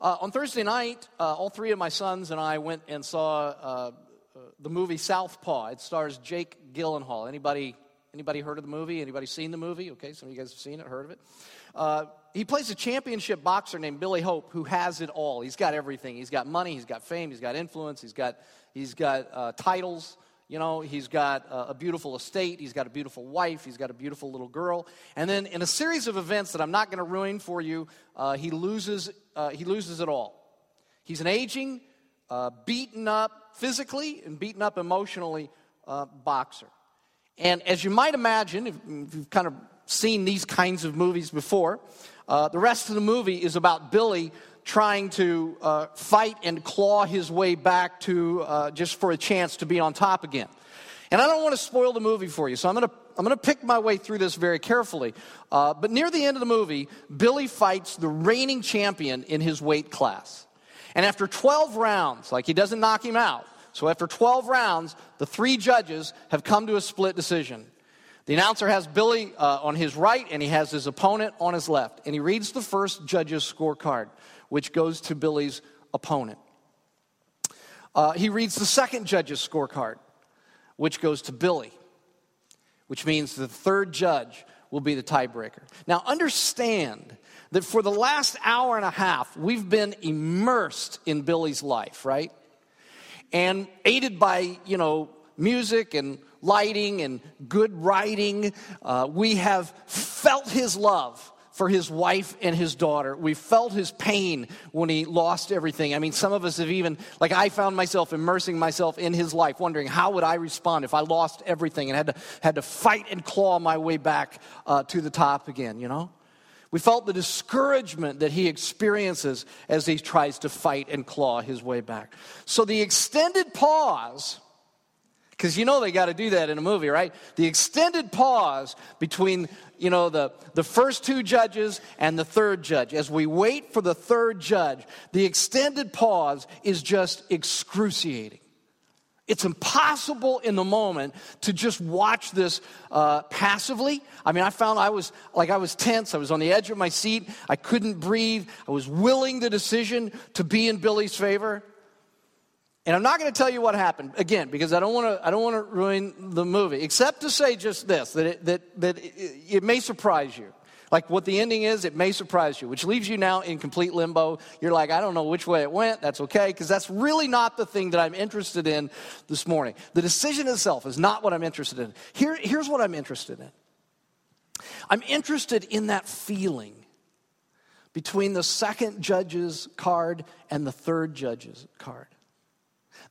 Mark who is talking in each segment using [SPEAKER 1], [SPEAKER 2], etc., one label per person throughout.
[SPEAKER 1] Uh, on Thursday night, uh, all three of my sons and I went and saw uh, uh the movie Southpaw. It stars Jake Gyllenhaal. Anybody, anybody heard of the movie? Anybody seen the movie? Okay, some of you guys have seen it, heard of it. Uh, he plays a championship boxer named Billy Hope who has it all. He's got everything. He's got money, he's got fame, he's got influence, he's got, he's got uh, titles. You know, he's got a, a beautiful estate, he's got a beautiful wife, he's got a beautiful little girl. And then in a series of events that I'm not going to ruin for you, uh, he, loses, uh, he loses it all. He's an aging, uh, beaten up physically and beaten up emotionally uh, boxer. And as you might imagine, if, if you've kind of seen these kinds of movies before, uh, the rest of the movie is about Billy trying to uh, fight and claw his way back to uh, just for a chance to be on top again. And I don't want to spoil the movie for you, so I'm going to I'm going to pick my way through this very carefully. Uh, but near the end of the movie, Billy fights the reigning champion in his weight class. And after 12 rounds, like he doesn't knock him out, so after 12 rounds, the three judges have come to a split decision. The announcer has Billy uh, on his right and he has his opponent on his left. And he reads the first judge's scorecard, which goes to Billy's opponent. Uh, he reads the second judge's scorecard, which goes to Billy, which means the third judge will be the tiebreaker. Now, understand that for the last hour and a half, we've been immersed in Billy's life, right? And aided by, you know, music and lighting and good writing. Uh, we have felt his love for his wife and his daughter. We felt his pain when he lost everything. I mean, some of us have even, like, I found myself immersing myself in his life, wondering how would I respond if I lost everything and had to, had to fight and claw my way back uh, to the top again, you know? We felt the discouragement that he experiences as he tries to fight and claw his way back. So the extended pause because you know they got to do that in a movie, right? The extended pause between, you know, the, the first two judges and the third judge. As we wait for the third judge, the extended pause is just excruciating. It's impossible in the moment to just watch this uh, passively. I mean, I found I was like I was tense. I was on the edge of my seat. I couldn't breathe. I was willing the decision to be in Billy's favor. And I'm not going to tell you what happened again because I don't want to. I don't want to ruin the movie, except to say just this: that it, that that it, it may surprise you. Like what the ending is, it may surprise you, which leaves you now in complete limbo. You're like, I don't know which way it went. That's okay, because that's really not the thing that I'm interested in this morning. The decision itself is not what I'm interested in. Here, here's what I'm interested in I'm interested in that feeling between the second judge's card and the third judge's card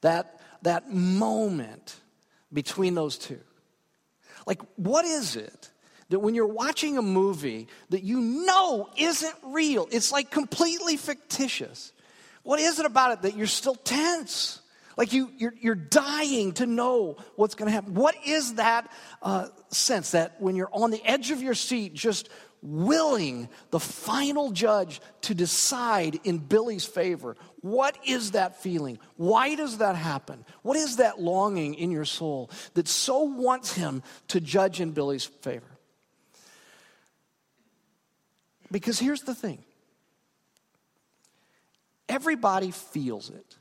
[SPEAKER 1] that, that moment between those two. Like, what is it that when you're watching a movie that you know isn't real, it's like completely fictitious? What is it about it that you're still tense? Like you, you're, you're dying to know what's going to happen. What is that uh, sense that when you're on the edge of your seat, just willing the final judge to decide in Billy's favor. What is that feeling? Why does that happen? What is that longing in your soul that so wants him to judge in Billy's favor? Because here's the thing everybody feels it.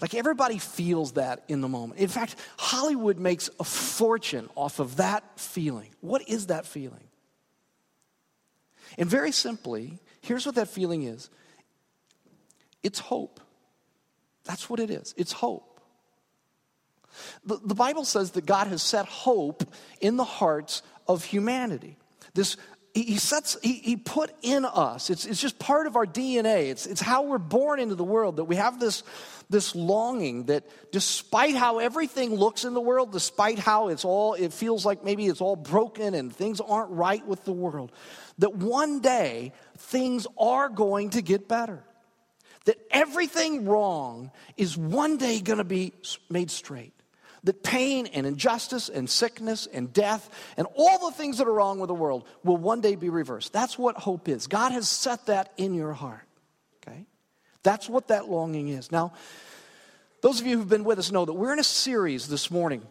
[SPEAKER 1] Like everybody feels that in the moment. In fact, Hollywood makes a fortune off of that feeling. What is that feeling? And very simply, here's what that feeling is it's hope. That's what it is. It's hope. The, the Bible says that God has set hope in the hearts of humanity. This he sets he, he put in us it's, it's just part of our dna it's, it's how we're born into the world that we have this this longing that despite how everything looks in the world despite how it's all it feels like maybe it's all broken and things aren't right with the world that one day things are going to get better. That everything wrong is one day going to be made straight that pain and injustice and sickness and death and all the things that are wrong with the world will one day be reversed. That's what hope is. God has set that in your heart. Okay? That's what that longing is. Now, those of you who've been with us know that we're in a series this morning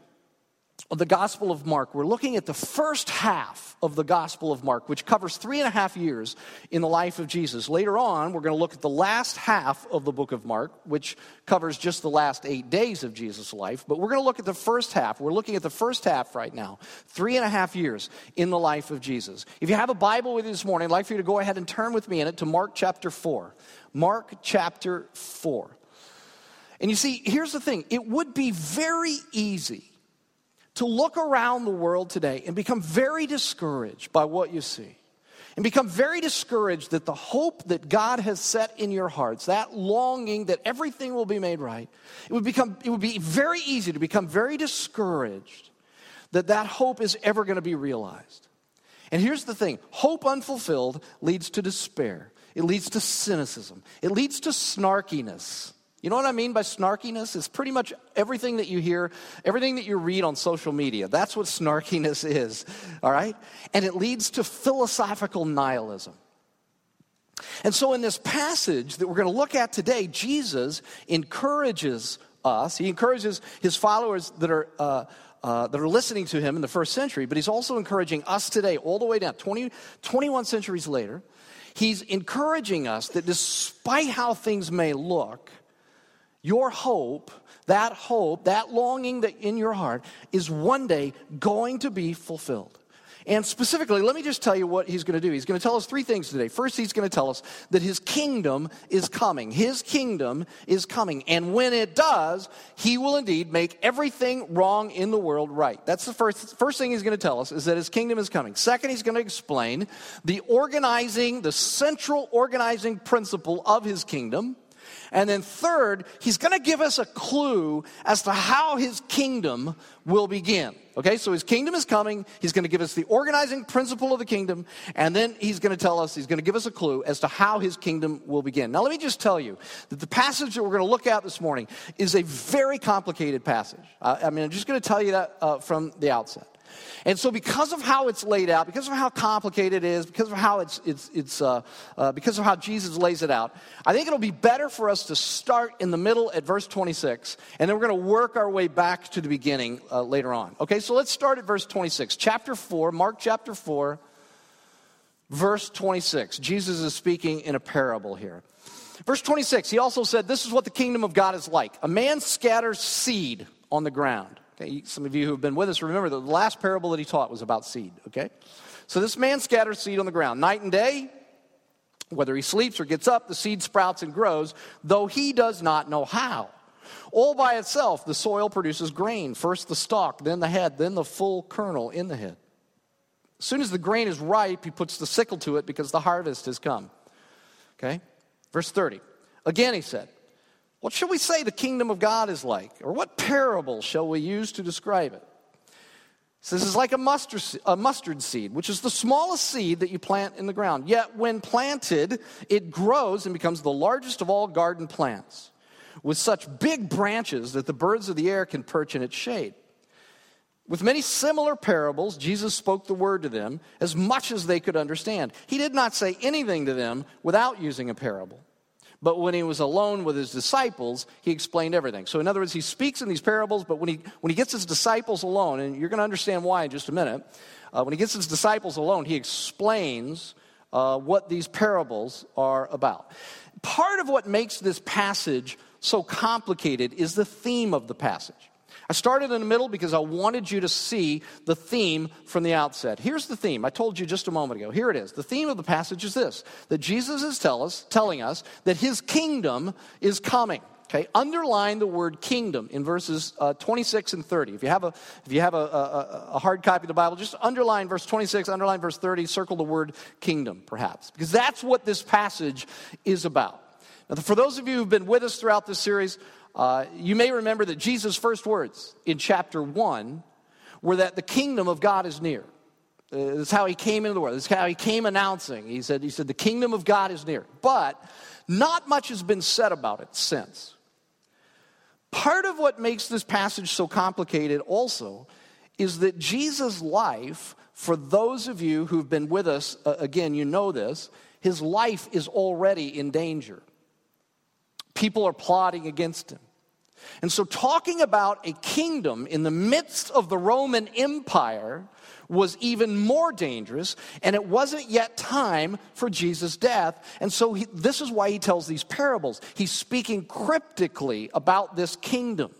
[SPEAKER 1] of the Gospel of Mark. We're looking at the first half of the Gospel of Mark, which covers three and a half years in the life of Jesus. Later on, we're going to look at the last half of the book of Mark, which covers just the last eight days of Jesus' life. But we're going to look at the first half. We're looking at the first half right now, three and a half years in the life of Jesus. If you have a Bible with you this morning, I'd like for you to go ahead and turn with me in it to Mark chapter 4. Mark chapter 4. And you see, here's the thing it would be very easy to look around the world today and become very discouraged by what you see. And become very discouraged that the hope that God has set in your hearts, that longing that everything will be made right, it would, become, it would be very easy to become very discouraged that that hope is ever going to be realized. And here's the thing hope unfulfilled leads to despair, it leads to cynicism, it leads to snarkiness. You know what I mean by snarkiness? It's pretty much everything that you hear, everything that you read on social media. That's what snarkiness is, all right? And it leads to philosophical nihilism. And so, in this passage that we're going to look at today, Jesus encourages us, he encourages his followers that are. Uh, uh, that are listening to him in the first century, but he's also encouraging us today, all the way down, 20, 21 centuries later. He's encouraging us that despite how things may look, your hope, that hope, that longing that in your heart is one day going to be fulfilled. And specifically, let me just tell you what he's going to do. He's going to tell us three things today. First, he's going to tell us that his kingdom is coming. His kingdom is coming. And when it does, he will indeed make everything wrong in the world right. That's the first, first thing he's going to tell us is that his kingdom is coming. Second, he's going to explain the organizing, the central organizing principle of his kingdom. And then, third, he's going to give us a clue as to how his kingdom will begin. Okay, so his kingdom is coming. He's going to give us the organizing principle of the kingdom. And then he's going to tell us, he's going to give us a clue as to how his kingdom will begin. Now, let me just tell you that the passage that we're going to look at this morning is a very complicated passage. Uh, I mean, I'm just going to tell you that uh, from the outset. And so, because of how it's laid out, because of how complicated it is, because of how it's, it's, it's uh, uh, because of how Jesus lays it out, I think it'll be better for us to start in the middle at verse 26, and then we're going to work our way back to the beginning uh, later on. Okay, so let's start at verse 26, chapter 4, Mark chapter 4, verse 26. Jesus is speaking in a parable here. Verse 26, he also said, This is what the kingdom of God is like. A man scatters seed on the ground. Some of you who have been with us remember the last parable that he taught was about seed, okay? So this man scatters seed on the ground. Night and day, whether he sleeps or gets up, the seed sprouts and grows, though he does not know how. All by itself, the soil produces grain first the stalk, then the head, then the full kernel in the head. As soon as the grain is ripe, he puts the sickle to it because the harvest has come. Okay? Verse 30. Again, he said, what shall we say the kingdom of God is like? Or what parable shall we use to describe it? So this is like a mustard, a mustard seed, which is the smallest seed that you plant in the ground. Yet when planted, it grows and becomes the largest of all garden plants, with such big branches that the birds of the air can perch in its shade. With many similar parables, Jesus spoke the word to them as much as they could understand. He did not say anything to them without using a parable. But when he was alone with his disciples, he explained everything. So, in other words, he speaks in these parables, but when he, when he gets his disciples alone, and you're going to understand why in just a minute, uh, when he gets his disciples alone, he explains uh, what these parables are about. Part of what makes this passage so complicated is the theme of the passage. I started in the middle because I wanted you to see the theme from the outset. Here's the theme. I told you just a moment ago. Here it is. The theme of the passage is this that Jesus is tell us, telling us that his kingdom is coming. Okay, underline the word kingdom in verses uh, 26 and 30. If you have, a, if you have a, a, a hard copy of the Bible, just underline verse 26, underline verse 30, circle the word kingdom, perhaps, because that's what this passage is about. Now, for those of you who've been with us throughout this series, uh, you may remember that Jesus' first words in chapter 1 were that the kingdom of God is near. Uh, that's how he came into the world. That's how he came announcing. He said, he said, the kingdom of God is near. But not much has been said about it since. Part of what makes this passage so complicated also is that Jesus' life, for those of you who've been with us, uh, again, you know this, his life is already in danger. People are plotting against him. And so, talking about a kingdom in the midst of the Roman Empire was even more dangerous, and it wasn't yet time for Jesus' death. And so, he, this is why he tells these parables. He's speaking cryptically about this kingdom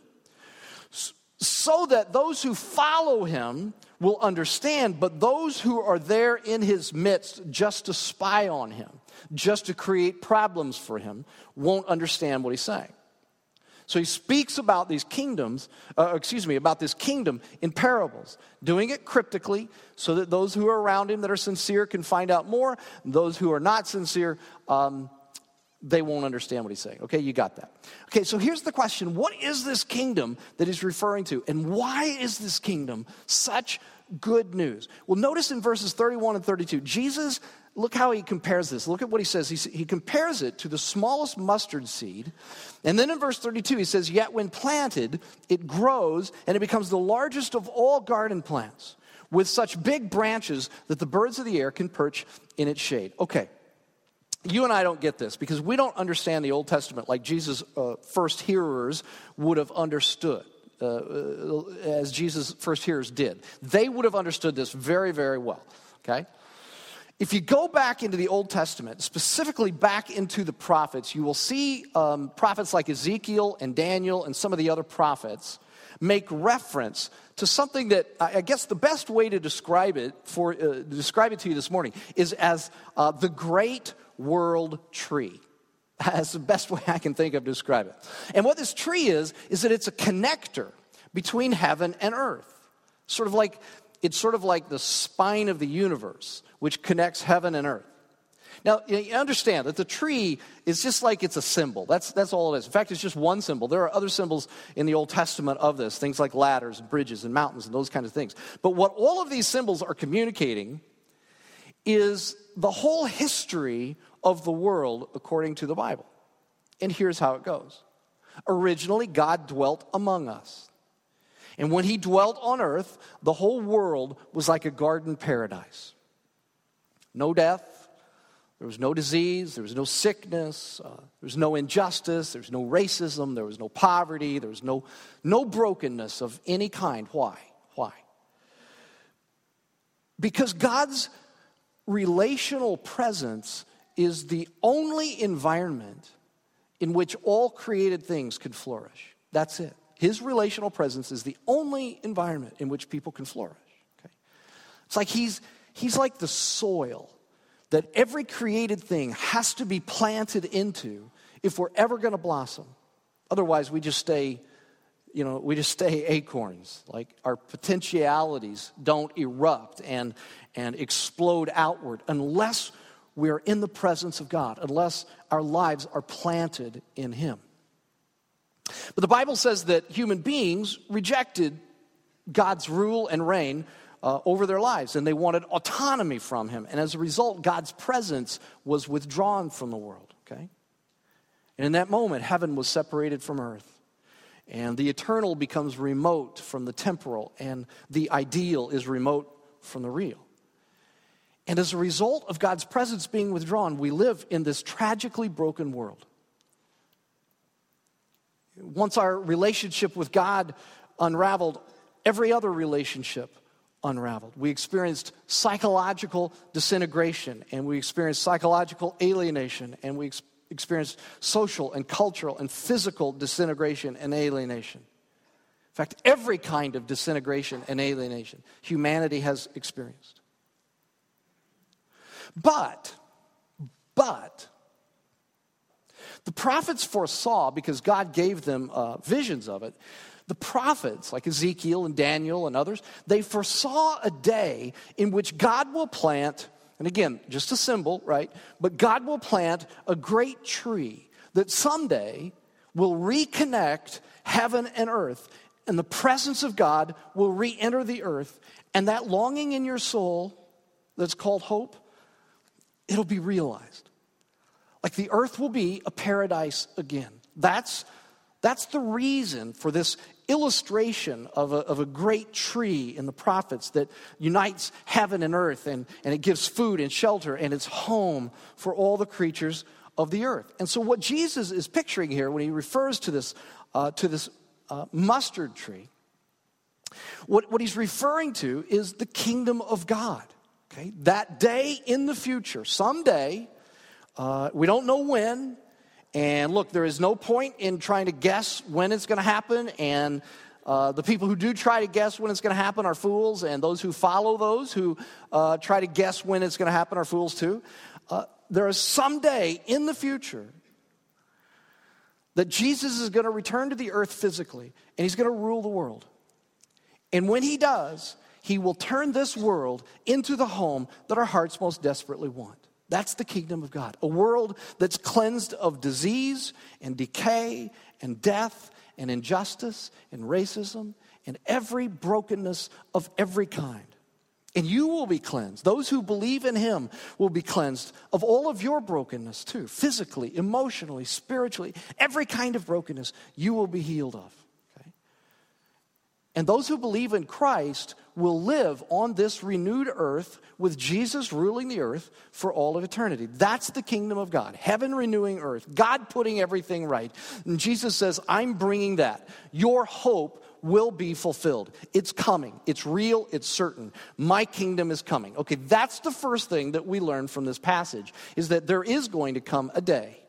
[SPEAKER 1] so that those who follow him will understand, but those who are there in his midst just to spy on him, just to create problems for him, won't understand what he's saying. So he speaks about these kingdoms, uh, excuse me, about this kingdom in parables, doing it cryptically so that those who are around him that are sincere can find out more. Those who are not sincere, um, they won't understand what he's saying. Okay, you got that. Okay, so here's the question What is this kingdom that he's referring to? And why is this kingdom such good news? Well, notice in verses 31 and 32, Jesus look how he compares this. Look at what he says. He, he, compares it to the smallest mustard seed. And then in verse 32, he says, Yet when planted, it grows and it becomes the largest of all garden plants, with such big branches that the birds of the air can perch in its shade. Okay. You and I don't get this because we don't understand the Old Testament like Jesus' uh, first hearers would have understood. Uh, uh as Jesus' first hearers did. They would have understood this very, very well. Okay? If you go back into the Old Testament, specifically back into the prophets, you will see um, prophets like Ezekiel and Daniel and some of the other prophets make reference to something that I guess the best way to describe it for uh, describe it to you this morning is as uh, the great world tree. That's the best way I can think of to describe it. And what this tree is is that it's a connector between heaven and earth. Sort of like it's sort of like the spine of the universe which connects heaven and earth. Now, you understand that the tree is just like it's a symbol. That's, that's all it is. In fact, it's just one symbol. There are other symbols in the Old Testament of this, things like ladders and bridges and mountains and those kinds of things. But what all of these symbols are communicating is the whole history of the world according to the Bible. And here's how it goes Originally, God dwelt among us. And when he dwelt on earth, the whole world was like a garden paradise no death, there was no disease, there was no sickness, uh, there was no injustice, there was no racism, there was no poverty, there was no, no brokenness of any kind. Why? Why? Because God's relational presence is the only environment in which all created things could flourish. That's it. His relational presence is the only environment in which people can flourish. Okay? It's like he's, He's like the soil that every created thing has to be planted into if we're ever going to blossom. Otherwise, we just stay, you know, we just stay acorns. Like our potentialities don't erupt and, and explode outward unless we're in the presence of God, unless our lives are planted in Him. But the Bible says that human beings rejected God's rule and reign uh, over their lives, and they wanted autonomy from him. And as a result, God's presence was withdrawn from the world, okay? And in that moment, heaven was separated from earth. And the eternal becomes remote from the temporal, and the ideal is remote from the real. And as a result of God's presence being withdrawn, we live in this tragically broken world. Once our relationship with God unraveled, every other relationship unraveled. We experienced psychological disintegration and we experienced psychological alienation and we ex- experienced social and cultural and physical disintegration and alienation. In fact, every kind of disintegration and alienation humanity has experienced. But, but, the prophets foresaw, because God gave them uh, visions of it, the prophets, like Ezekiel and Daniel and others, they foresaw a day in which God will plant, and again, just a symbol, right? But God will plant a great tree that someday will reconnect heaven and earth, and the presence of God will re enter the earth, and that longing in your soul that's called hope, it'll be realized. Like the earth will be a paradise again. That's, that's the reason for this illustration of a, of a great tree in the prophets that unites heaven and earth and, and it gives food and shelter and it's home for all the creatures of the earth. And so, what Jesus is picturing here when he refers to this, uh, to this uh, mustard tree, what, what he's referring to is the kingdom of God. Okay? That day in the future, someday, uh, we don't know when. And look, there is no point in trying to guess when it's going to happen. And uh, the people who do try to guess when it's going to happen are fools. And those who follow those who uh, try to guess when it's going to happen are fools too. Uh, there is someday in the future that Jesus is going to return to the earth physically and he's going to rule the world. And when he does, he will turn this world into the home that our hearts most desperately want. That's the kingdom of God. A world that's cleansed of disease and decay and death and injustice and racism and every brokenness of every kind. And you will be cleansed. Those who believe in him will be cleansed of all of your brokenness too, physically, emotionally, spiritually, every kind of brokenness you will be healed of. Okay? And those who believe in Christ will live on this renewed earth with Jesus ruling the earth for all of eternity. That's the kingdom of God. Heaven renewing earth, God putting everything right. And Jesus says, I'm bringing that. Your hope will be fulfilled. It's coming. It's real. It's certain. My kingdom is coming. Okay, that's the first thing that we learn from this passage is that there is going to come a day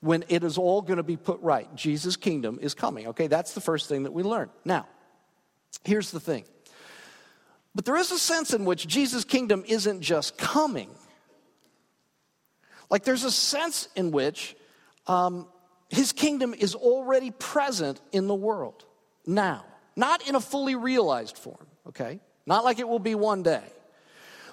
[SPEAKER 1] when it is all going to be put right. Jesus' kingdom is coming. Okay, that's the first thing that we learn. Now, here's the thing. But there is a sense in which Jesus' kingdom isn't just coming. Like there's a sense in which um, his kingdom is already present in the world now, not in a fully realized form, okay? Not like it will be one day,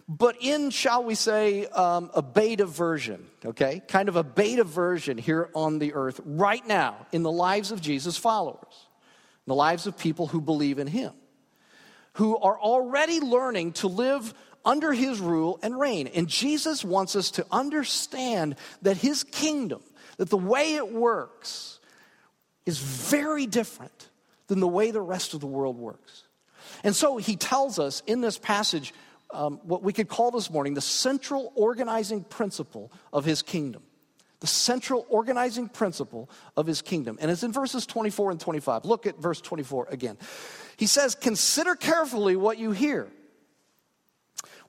[SPEAKER 1] but in, shall we say, um, a beta version, okay? Kind of a beta version here on the earth right now in the lives of Jesus' followers, in the lives of people who believe in him, who are already learning to live under his rule and reign. And Jesus wants us to understand that his kingdom, that the way it works, is very different than the way the rest of the world works. And so he tells us in this passage um, what we could call this morning the central organizing principle of his kingdom. The central organizing principle of his kingdom. And it's in verses 24 and 25. Look at verse 24 again. He says, Consider carefully what you hear.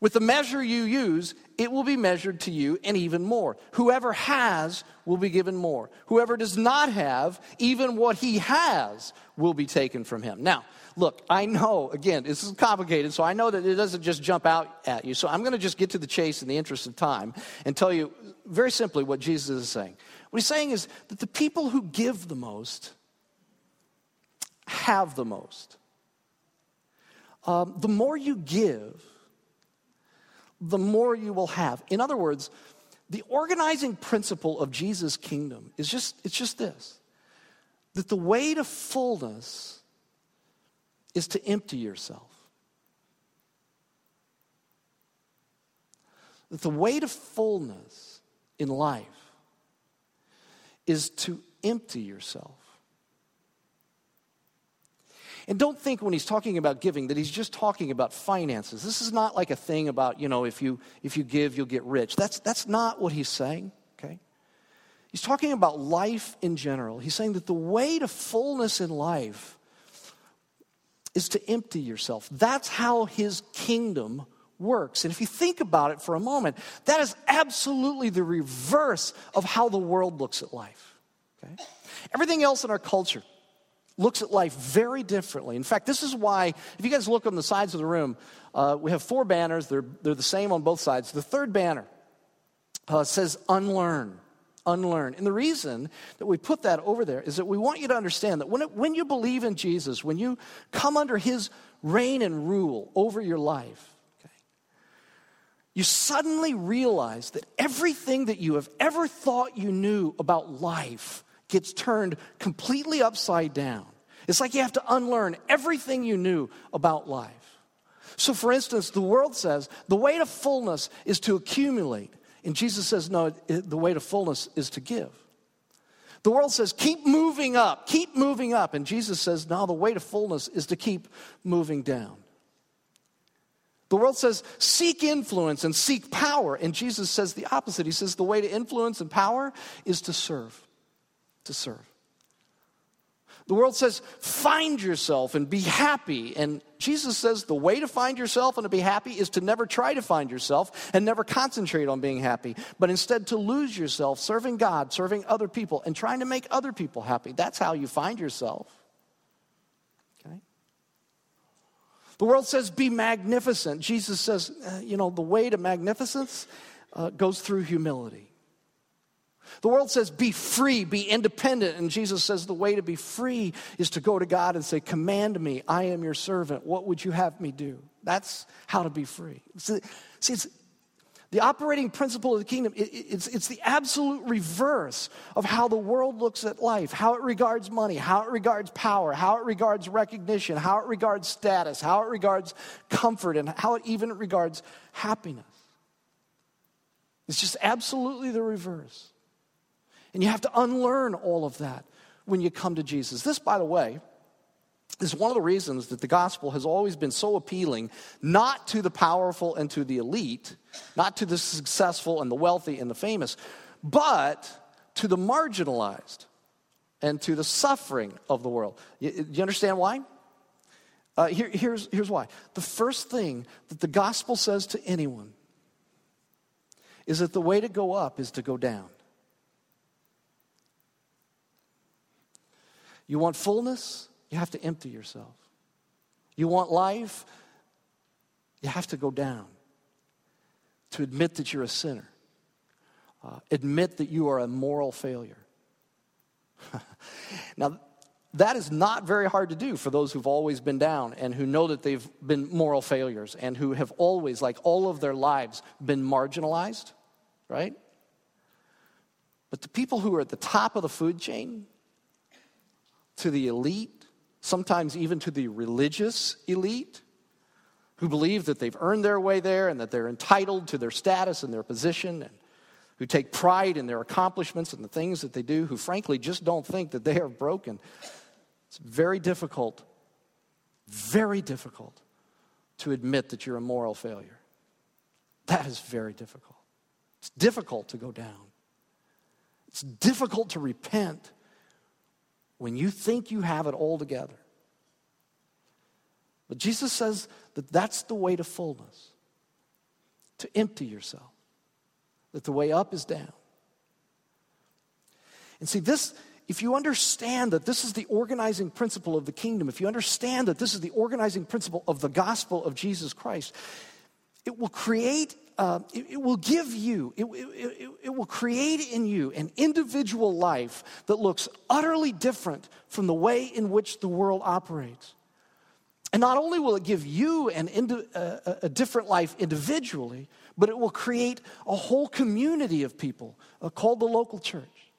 [SPEAKER 1] With the measure you use, it will be measured to you and even more. Whoever has will be given more. Whoever does not have, even what he has will be taken from him. Now, look, I know, again, this is complicated, so I know that it doesn't just jump out at you. So I'm going to just get to the chase in the interest of time and tell you very simply what Jesus is saying. What he's saying is that the people who give the most have the most. Um, the more you give, the more you will have. In other words, the organizing principle of Jesus' kingdom is just, it's just this that the way to fullness is to empty yourself. That the way to fullness in life is to empty yourself. And don't think when he's talking about giving that he's just talking about finances. This is not like a thing about, you know, if you if you give, you'll get rich. That's that's not what he's saying, okay? He's talking about life in general. He's saying that the way to fullness in life is to empty yourself. That's how his kingdom works. And if you think about it for a moment, that is absolutely the reverse of how the world looks at life. Okay? Everything else in our culture looks at life very differently. In fact, this is why, if you guys look on the sides of the room, uh, we have four banners. They're, they're the same on both sides. The third banner uh, says unlearn. Unlearn. And the reason that we put that over there is that we want you to understand that when, it, when you believe in Jesus, when you come under his reign and rule over your life, you suddenly realize that everything that you have ever thought you knew about life gets turned completely upside down. It's like you have to unlearn everything you knew about life. So, for instance, the world says the way to fullness is to accumulate. And Jesus says, no, it, the way to fullness is to give. The world says, keep moving up, keep moving up. And Jesus says, no, the way to fullness is to keep moving down. The world says, seek influence and seek power. And Jesus says the opposite. He says the way to influence and power is to serve. To serve. The world says, find yourself and be happy. And Jesus says the way to find yourself and to be happy is to never try to find yourself and never concentrate on being happy, but instead to lose yourself serving God, serving other people, and trying to make other people happy. That's how you find yourself. Okay? The world says, be magnificent. Jesus says, uh, you know, the way to magnificence uh, goes through humility. The world says, be free, be independent. And Jesus says, the way to be free is to go to God and say, Command me, I am your servant. What would you have me do? That's how to be free. See, it's the operating principle of the kingdom, it's, it's the absolute reverse of how the world looks at life, how it regards money, how it regards power, how it regards recognition, how it regards status, how it regards comfort, and how it even regards happiness. It's just absolutely the reverse. And you have to unlearn all of that when you come to Jesus. This, by the way, is one of the reasons that the gospel has always been so appealing, not to the powerful and to the elite, not to the successful and the wealthy and the famous, but to the marginalized and to the suffering of the world. You, you understand why? Uh, here, here's, here's why. The first thing that the gospel says to anyone is that the way to go up is to go down. You want fullness? You have to empty yourself. You want life? You have to go down to admit that you're a sinner, uh, admit that you are a moral failure. now, that is not very hard to do for those who've always been down and who know that they've been moral failures and who have always, like all of their lives, been marginalized, right? But the people who are at the top of the food chain, to the elite, sometimes even to the religious elite, who believe that they've earned their way there and that they're entitled to their status and their position, and who take pride in their accomplishments and the things that they do, who frankly just don't think that they are broken. It's very difficult, very difficult to admit that you're a moral failure. That is very difficult. It's difficult to go down. It's difficult to repent when you think you have it all together. But Jesus says that that's the way to fullness to empty yourself, that the way up is down. And see, this, if you understand that this is the organizing principle of the kingdom, if you understand that this is the organizing principle of the gospel of Jesus Christ, it will create uh, it, it, will give you, it, it, it will create in you an individual life that looks utterly different from the way in which the world operates. And not only will it give you an indi- a, a different life individually, but it will create a whole community of people uh, called the local church.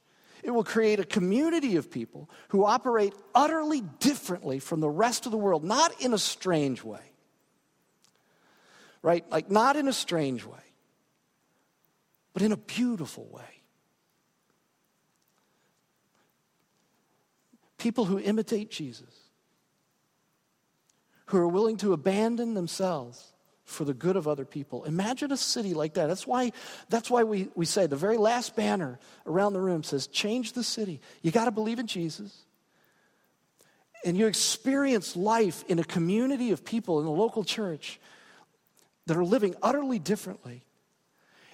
[SPEAKER 1] It will create a community of people who operate utterly differently from the rest of the world, not in a strange way, right? Like, not in a strange way, but in a beautiful way. People who imitate Jesus, who are willing to abandon themselves for the good of other people. Imagine a city like that. That's why, that's why we, we say the very last banner around the room says, Change the city. You got to believe in Jesus. And you experience life in a community of people in the local church that are living utterly differently.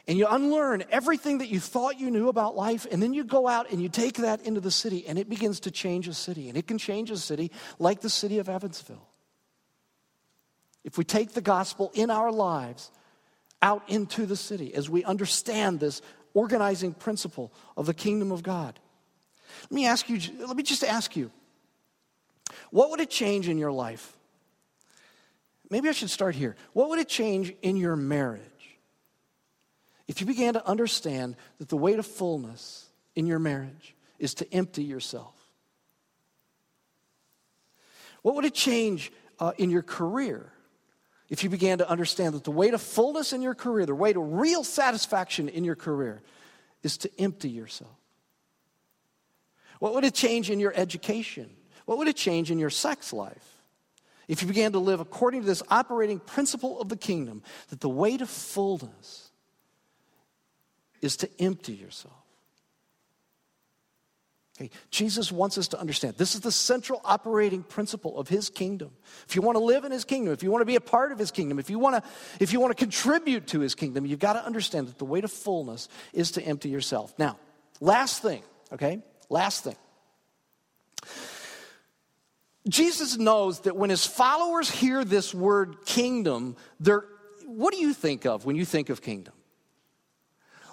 [SPEAKER 1] And you unlearn everything that you thought you knew about life, and then you go out and you take that into the city, and it begins to change a city. And it can change a city like the city of Evansville. If we take the gospel in our lives out into the city as we understand this organizing principle of the kingdom of God. Let me ask you, let me just ask you, what would it change in your life Maybe I should start here. What would it change in your marriage if you began to understand that the way to fullness in your marriage is to empty yourself? What would it change uh, in your career if you began to understand that the way to fullness in your career, the way to real satisfaction in your career, is to empty yourself? What would it change in your education? What would it change in your sex life? If you began to live according to this operating principle of the kingdom, that the way to fullness is to empty yourself. Okay, Jesus wants us to understand this is the central operating principle of his kingdom. If you want to live in his kingdom, if you want to be a part of his kingdom, if you want to, if you want to contribute to his kingdom, you've got to understand that the way to fullness is to empty yourself. Now, last thing, okay? Last thing. Jesus knows that when his followers hear this word kingdom, they're, what do you think of when you think of kingdom?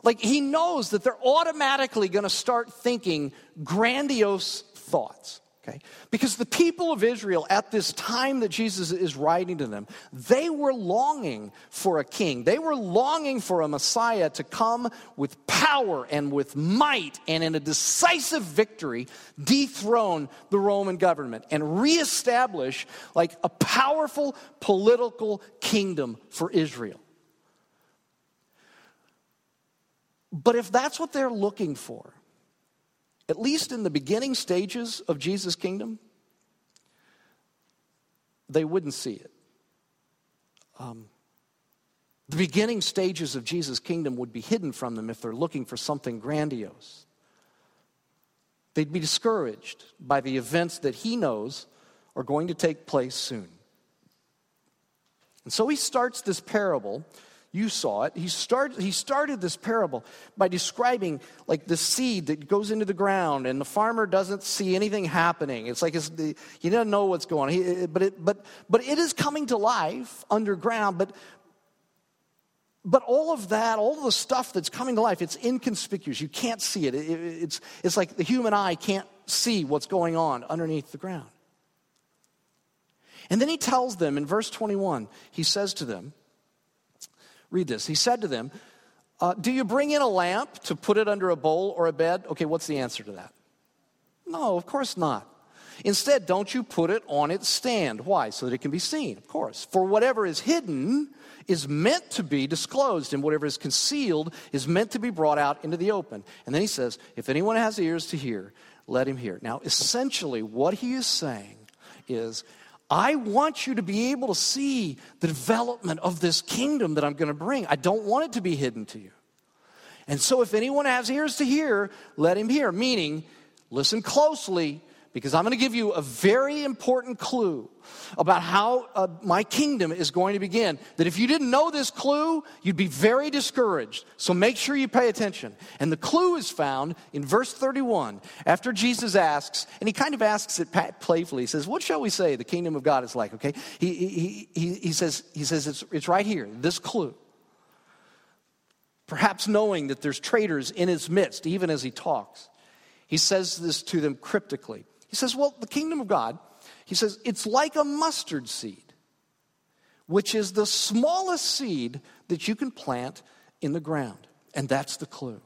[SPEAKER 1] Like he knows that they're automatically going to start thinking grandiose thoughts. Okay? Because the people of Israel at this time that Jesus is writing to them, they were longing for a king. They were longing for a Messiah to come with power and with might and in a decisive victory dethrone the Roman government and reestablish like a powerful political kingdom for Israel. But if that's what they're looking for, at least in the beginning stages of Jesus' kingdom, they wouldn't see it. Um, the beginning stages of Jesus' kingdom would be hidden from them if they're looking for something grandiose. They'd be discouraged by the events that he knows are going to take place soon. And so he starts this parable you saw it. He started, he started this parable by describing like the seed that goes into the ground, and the farmer doesn't see anything happening. It's like it's, he doesn't know what's going on. He, but, it, but, but it is coming to life underground. But, but all of that, all of the stuff that's coming to life, it's inconspicuous. You can't see it. it it's, it's like the human eye can't see what's going on underneath the ground. And then he tells them in verse 21, he says to them, Read this. He said to them, uh, Do you bring in a lamp to put it under a bowl or a bed? Okay, what's the answer to that? No, of course not. Instead, don't you put it on its stand. Why? So that it can be seen, of course. For whatever is hidden is meant to be disclosed, and whatever is concealed is meant to be brought out into the open. And then he says, If anyone has ears to hear, let him hear. Now, essentially, what he is saying is, I want you to be able to see the development of this kingdom that I'm going to bring. I don't want it to be hidden to you. And so, if anyone has ears to hear, let him hear. Meaning, listen closely because I'm going to give you a very important clue about how uh, my kingdom is going to begin. That if you didn't know this clue, you'd be very discouraged. So make sure you pay attention. And the clue is found in verse 31 after Jesus asks, and he kind of asks it playfully. He says, What shall we say the kingdom of God is like? Okay? He, he, he, he says, he says it's, it's right here, this clue. Perhaps knowing that there's traitors in his midst, even as he talks. He says this to them cryptically. He says, Well, the kingdom of God, he says, it's like a mustard seed, which is the smallest seed that you can plant in the ground. And that's the clue.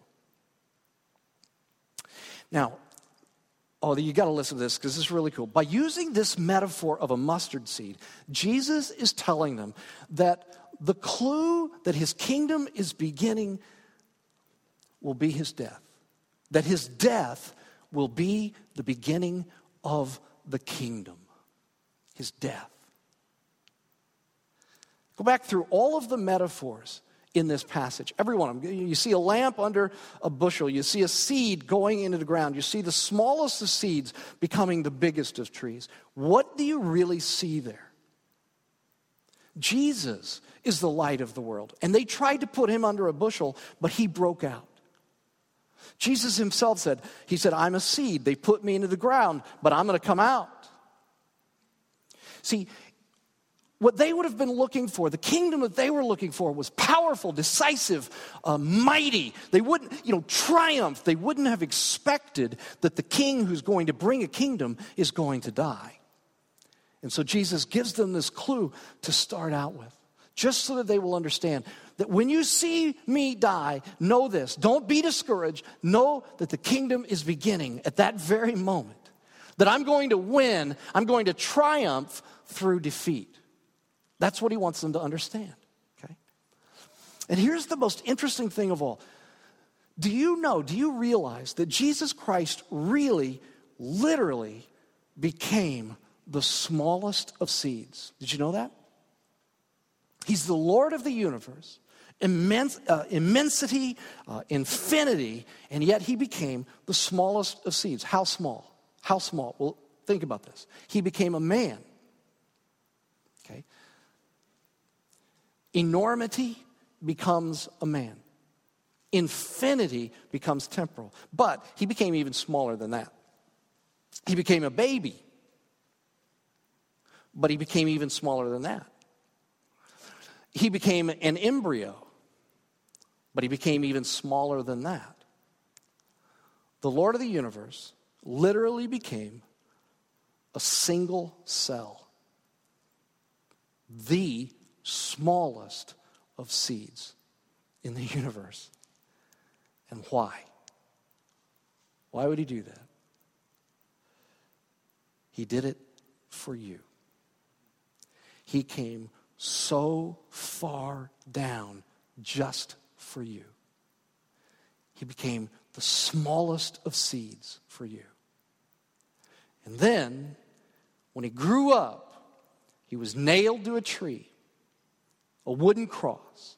[SPEAKER 1] Now, oh, you got to listen to this because this is really cool. By using this metaphor of a mustard seed, Jesus is telling them that the clue that his kingdom is beginning will be his death. That his death will be the beginning of the kingdom, his death. Go back through all of the metaphors in this passage. Every one of them. You see a lamp under a bushel. You see a seed going into the ground. You see the smallest of seeds becoming the biggest of trees. What do you really see there? Jesus is the light of the world. And they tried to put him under a bushel, but he broke out. Jesus himself said, He said, I'm a seed. They put me into the ground, but I'm going to come out. See, what they would have been looking for, the kingdom that they were looking for, was powerful, decisive, uh, mighty. They wouldn't, you know, triumph. They wouldn't have expected that the king who's going to bring a kingdom is going to die. And so Jesus gives them this clue to start out with, just so that they will understand that when you see me die, know this. Don't be discouraged. Know that the kingdom is beginning at that very moment. That I'm going to win, I'm going to triumph through defeat. That's what he wants them to understand. Okay? And here's the most interesting thing of all. Do you know, do you realize that Jesus Christ really, literally became the smallest of seeds. Did you know that? He's the Lord of the universe, immense, uh, immensity, uh, infinity, and yet he became the smallest of seeds. How small? How small? Well, think about this. He became a man. Okay? Enormity becomes a man. Infinity becomes temporal. But he became even smaller than that. He became a baby. But he became even smaller than that. He became an embryo. But he became even smaller than that. The Lord of the universe literally became a single cell, the smallest of seeds in the universe. And why? Why would he do that? He did it for you. He came so far down just for you. He became the smallest of seeds for you. And then, when he grew up, he was nailed to a tree, a wooden cross,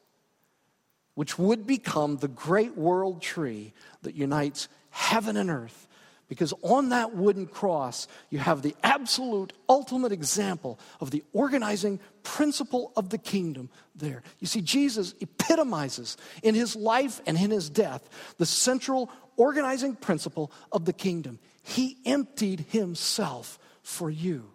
[SPEAKER 1] which would become the great world tree that unites heaven and earth because on that wooden cross, you have the absolute ultimate example of the organizing principle of the kingdom there. You see, Jesus epitomizes in his life and in his death the central organizing principle of the kingdom. He emptied himself for you.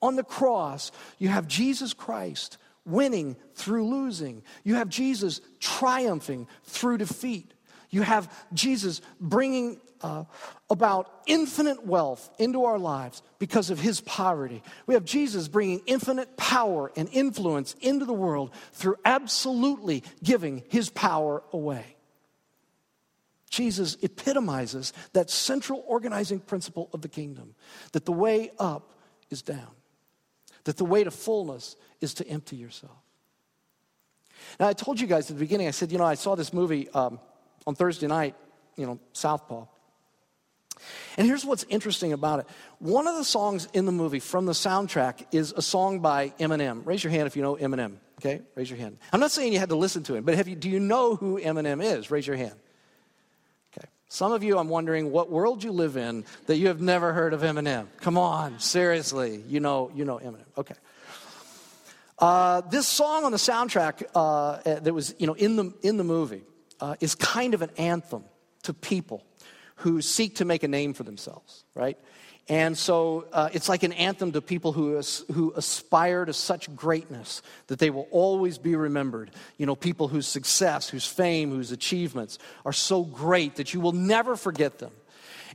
[SPEAKER 1] On the cross, you have Jesus Christ winning through losing, you have Jesus triumphing through defeat. You have Jesus bringing uh, about infinite wealth into our lives because of his poverty. We have Jesus bringing infinite power and influence into the world through absolutely giving his power away. Jesus epitomizes that central organizing principle of the kingdom that the way up is down, that the way to fullness is to empty yourself. Now, I told you guys at the beginning, I said, you know, I saw this movie um, on Thursday night, you know, Southpaw. And here's what's interesting about it. One of the songs in the movie from the soundtrack is a song by Eminem. Raise your hand if you know Eminem, okay? Raise your hand. I'm not saying you had to listen to him, but have you, do you know who Eminem is? Raise your hand. Okay. Some of you, I'm wondering what world you live in that you have never heard of Eminem. Come on, seriously. You know, you know Eminem. Okay. Uh, this song on the soundtrack uh, that was, you know, in the, in the movie uh, is kind of an anthem to people who seek to make a name for themselves, right? And so uh, it's like an anthem to people who, as, who aspire to such greatness that they will always be remembered. You know, people whose success, whose fame, whose achievements are so great that you will never forget them.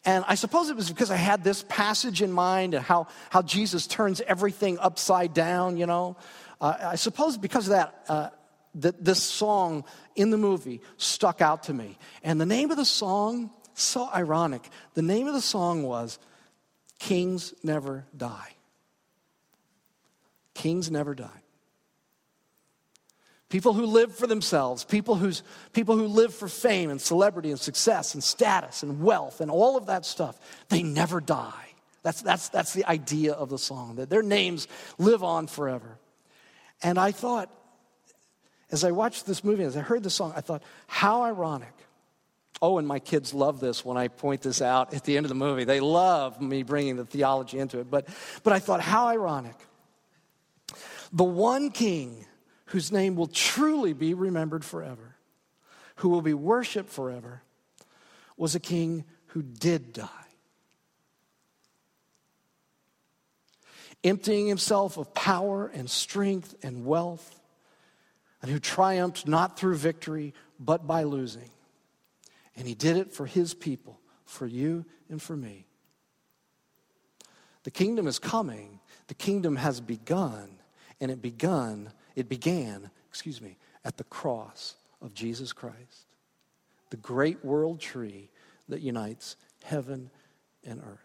[SPEAKER 1] And I suppose it was because I had this passage in mind and how, how Jesus turns everything upside down, you know. Uh, I suppose because of that, uh, that this song in the movie stuck out to me. And the name of the song, so ironic. The name of the song was Kings Never Die. Kings never die. People who live for themselves, people, who's, people who live for fame and celebrity and success and status and wealth and all of that stuff, they never die. That's, that's, that's the idea of the song, that their names live on forever. And I thought, as I watched this movie, as I heard the song, I thought, how ironic. Oh, and my kids love this when I point this out at the end of the movie. They love me bringing the theology into it. But, but I thought, how ironic. The one king whose name will truly be remembered forever, who will be worshiped forever, was a king who did die. Emptying himself of power and strength and wealth and who triumphed not through victory, but by losing. And he did it for his people, for you and for me. The kingdom is coming, the kingdom has begun, and it begun, it began, excuse me, at the cross of Jesus Christ, the great world tree that unites heaven and earth.